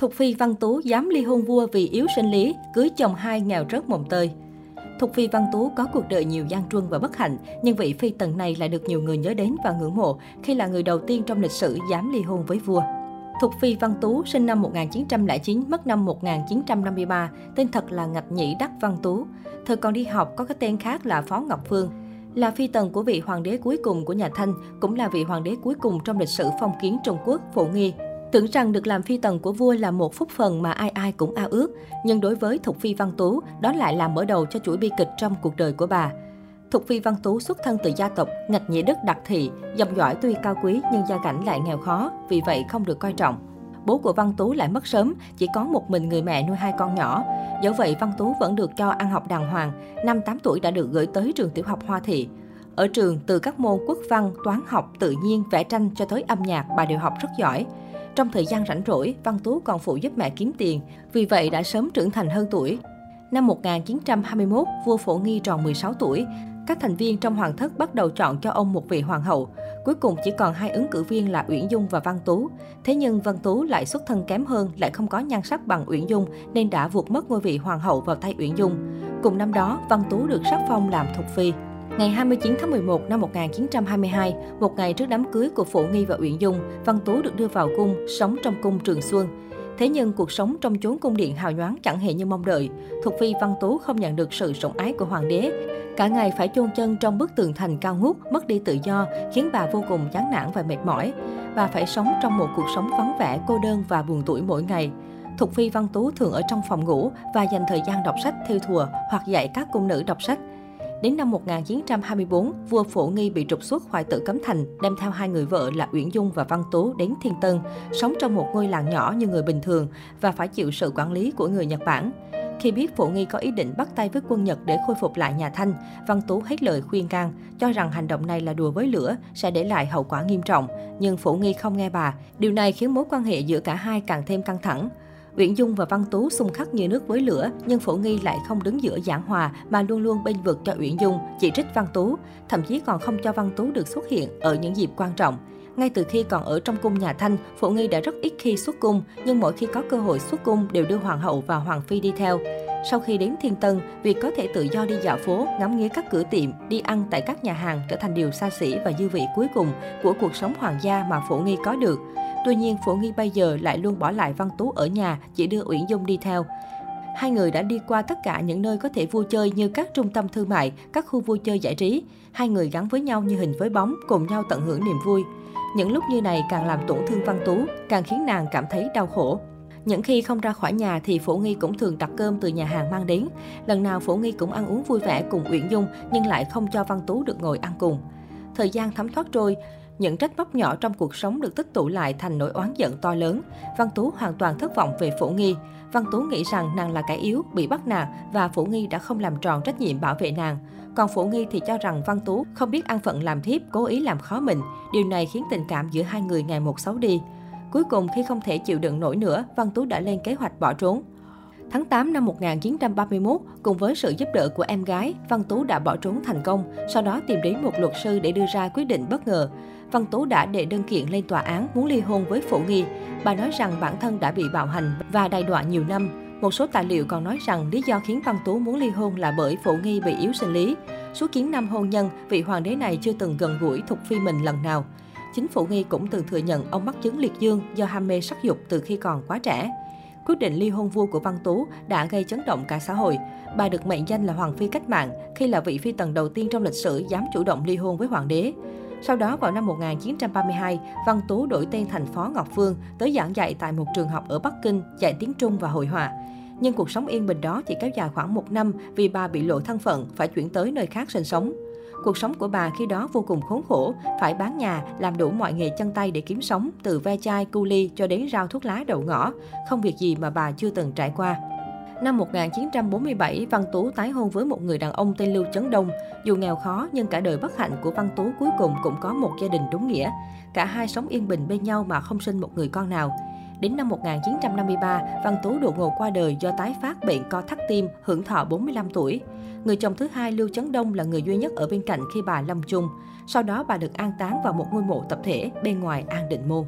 Thục Phi Văn Tú dám ly hôn vua vì yếu sinh lý, cưới chồng hai nghèo rớt mồng tơi. Thục Phi Văn Tú có cuộc đời nhiều gian truân và bất hạnh, nhưng vị phi tần này lại được nhiều người nhớ đến và ngưỡng mộ khi là người đầu tiên trong lịch sử dám ly hôn với vua. Thục Phi Văn Tú sinh năm 1909, mất năm 1953, tên thật là Ngạch Nhĩ Đắc Văn Tú. Thời còn đi học có cái tên khác là Phó Ngọc Phương. Là phi tần của vị hoàng đế cuối cùng của nhà Thanh, cũng là vị hoàng đế cuối cùng trong lịch sử phong kiến Trung Quốc, Phổ Nghi, Tưởng rằng được làm phi tần của vua là một phúc phần mà ai ai cũng ao ước, nhưng đối với Thục Phi Văn Tú, đó lại là mở đầu cho chuỗi bi kịch trong cuộc đời của bà. Thục Phi Văn Tú xuất thân từ gia tộc Ngạch Nhĩ Đức Đặc Thị, dòng dõi tuy cao quý nhưng gia cảnh lại nghèo khó, vì vậy không được coi trọng. Bố của Văn Tú lại mất sớm, chỉ có một mình người mẹ nuôi hai con nhỏ. Dẫu vậy, Văn Tú vẫn được cho ăn học đàng hoàng. Năm 8 tuổi đã được gửi tới trường tiểu học Hoa Thị. Ở trường, từ các môn quốc văn, toán học, tự nhiên, vẽ tranh cho tới âm nhạc, bà đều học rất giỏi. Trong thời gian rảnh rỗi, Văn Tú còn phụ giúp mẹ kiếm tiền, vì vậy đã sớm trưởng thành hơn tuổi. Năm 1921, vua Phổ Nghi tròn 16 tuổi. Các thành viên trong hoàng thất bắt đầu chọn cho ông một vị hoàng hậu. Cuối cùng chỉ còn hai ứng cử viên là Uyển Dung và Văn Tú. Thế nhưng Văn Tú lại xuất thân kém hơn, lại không có nhan sắc bằng Uyển Dung nên đã vụt mất ngôi vị hoàng hậu vào tay Uyển Dung. Cùng năm đó, Văn Tú được sắc phong làm thục phi. Ngày 29 tháng 11 năm 1922, một ngày trước đám cưới của Phổ Nghi và Uyển Dung, Văn Tú được đưa vào cung, sống trong cung Trường Xuân. Thế nhưng cuộc sống trong chốn cung điện hào nhoáng chẳng hề như mong đợi. Thục phi Văn Tú không nhận được sự sủng ái của hoàng đế. Cả ngày phải chôn chân trong bức tường thành cao ngút, mất đi tự do, khiến bà vô cùng chán nản và mệt mỏi. Bà phải sống trong một cuộc sống vắng vẻ, cô đơn và buồn tuổi mỗi ngày. Thục Phi Văn Tú thường ở trong phòng ngủ và dành thời gian đọc sách theo thùa hoặc dạy các cung nữ đọc sách. Đến năm 1924, vua Phổ Nghi bị trục xuất khỏi tử cấm thành, đem theo hai người vợ là Uyển Dung và Văn Tú đến Thiên Tân, sống trong một ngôi làng nhỏ như người bình thường và phải chịu sự quản lý của người Nhật Bản. Khi biết Phổ Nghi có ý định bắt tay với quân Nhật để khôi phục lại nhà Thanh, Văn Tú hết lời khuyên can, cho rằng hành động này là đùa với lửa, sẽ để lại hậu quả nghiêm trọng. Nhưng Phổ Nghi không nghe bà. Điều này khiến mối quan hệ giữa cả hai càng thêm căng thẳng. Uyển Dung và Văn Tú xung khắc như nước với lửa, nhưng Phổ Nghi lại không đứng giữa giảng hòa mà luôn luôn bênh vực cho Uyển Dung, chỉ trích Văn Tú, thậm chí còn không cho Văn Tú được xuất hiện ở những dịp quan trọng. Ngay từ khi còn ở trong cung nhà Thanh, Phổ Nghi đã rất ít khi xuất cung, nhưng mỗi khi có cơ hội xuất cung đều đưa Hoàng hậu và Hoàng phi đi theo. Sau khi đến Thiên Tân, việc có thể tự do đi dạo phố, ngắm nghía các cửa tiệm, đi ăn tại các nhà hàng trở thành điều xa xỉ và dư vị cuối cùng của cuộc sống hoàng gia mà Phổ Nghi có được. Tuy nhiên, Phổ Nghi bây giờ lại luôn bỏ lại Văn Tú ở nhà, chỉ đưa Uyển Dung đi theo. Hai người đã đi qua tất cả những nơi có thể vui chơi như các trung tâm thương mại, các khu vui chơi giải trí. Hai người gắn với nhau như hình với bóng, cùng nhau tận hưởng niềm vui. Những lúc như này càng làm tổn thương Văn Tú, càng khiến nàng cảm thấy đau khổ. Những khi không ra khỏi nhà thì Phổ Nghi cũng thường đặt cơm từ nhà hàng mang đến. Lần nào Phổ Nghi cũng ăn uống vui vẻ cùng Uyển Dung nhưng lại không cho Văn Tú được ngồi ăn cùng. Thời gian thấm thoát trôi, những trách móc nhỏ trong cuộc sống được tích tụ lại thành nỗi oán giận to lớn. Văn Tú hoàn toàn thất vọng về Phổ Nghi. Văn Tú nghĩ rằng nàng là kẻ yếu, bị bắt nạt và Phổ Nghi đã không làm tròn trách nhiệm bảo vệ nàng. Còn Phổ Nghi thì cho rằng Văn Tú không biết ăn phận làm thiếp, cố ý làm khó mình. Điều này khiến tình cảm giữa hai người ngày một xấu đi. Cuối cùng khi không thể chịu đựng nổi nữa, Văn Tú đã lên kế hoạch bỏ trốn. Tháng 8 năm 1931, cùng với sự giúp đỡ của em gái, Văn Tú đã bỏ trốn thành công, sau đó tìm đến một luật sư để đưa ra quyết định bất ngờ. Văn Tú đã đệ đơn kiện lên tòa án muốn ly hôn với Phổ Nghi. Bà nói rằng bản thân đã bị bạo hành và đày đọa nhiều năm. Một số tài liệu còn nói rằng lý do khiến Văn Tú muốn ly hôn là bởi Phổ Nghi bị yếu sinh lý. Suốt kiến năm hôn nhân, vị hoàng đế này chưa từng gần gũi Thục Phi mình lần nào. Chính Phổ Nghi cũng từng thừa nhận ông mắc chứng liệt dương do ham mê sắc dục từ khi còn quá trẻ. Quyết định ly hôn vua của Văn Tú đã gây chấn động cả xã hội. Bà được mệnh danh là Hoàng phi cách mạng khi là vị phi tần đầu tiên trong lịch sử dám chủ động ly hôn với hoàng đế. Sau đó vào năm 1932, Văn Tú đổi tên thành Phó Ngọc Phương, tới giảng dạy tại một trường học ở Bắc Kinh, dạy tiếng Trung và hội họa. Nhưng cuộc sống yên bình đó chỉ kéo dài khoảng một năm vì bà bị lộ thân phận, phải chuyển tới nơi khác sinh sống. Cuộc sống của bà khi đó vô cùng khốn khổ, phải bán nhà, làm đủ mọi nghề chân tay để kiếm sống, từ ve chai, cu ly cho đến rau thuốc lá đầu ngõ. Không việc gì mà bà chưa từng trải qua. Năm 1947, Văn Tú tái hôn với một người đàn ông tên Lưu Chấn Đông. Dù nghèo khó, nhưng cả đời bất hạnh của Văn Tú cuối cùng cũng có một gia đình đúng nghĩa. Cả hai sống yên bình bên nhau mà không sinh một người con nào. Đến năm 1953, Văn Tú đột ngột qua đời do tái phát bệnh co thắt tim, hưởng thọ 45 tuổi. Người chồng thứ hai Lưu Chấn Đông là người duy nhất ở bên cạnh khi bà lâm chung. Sau đó bà được an táng vào một ngôi mộ tập thể bên ngoài An Định Môn.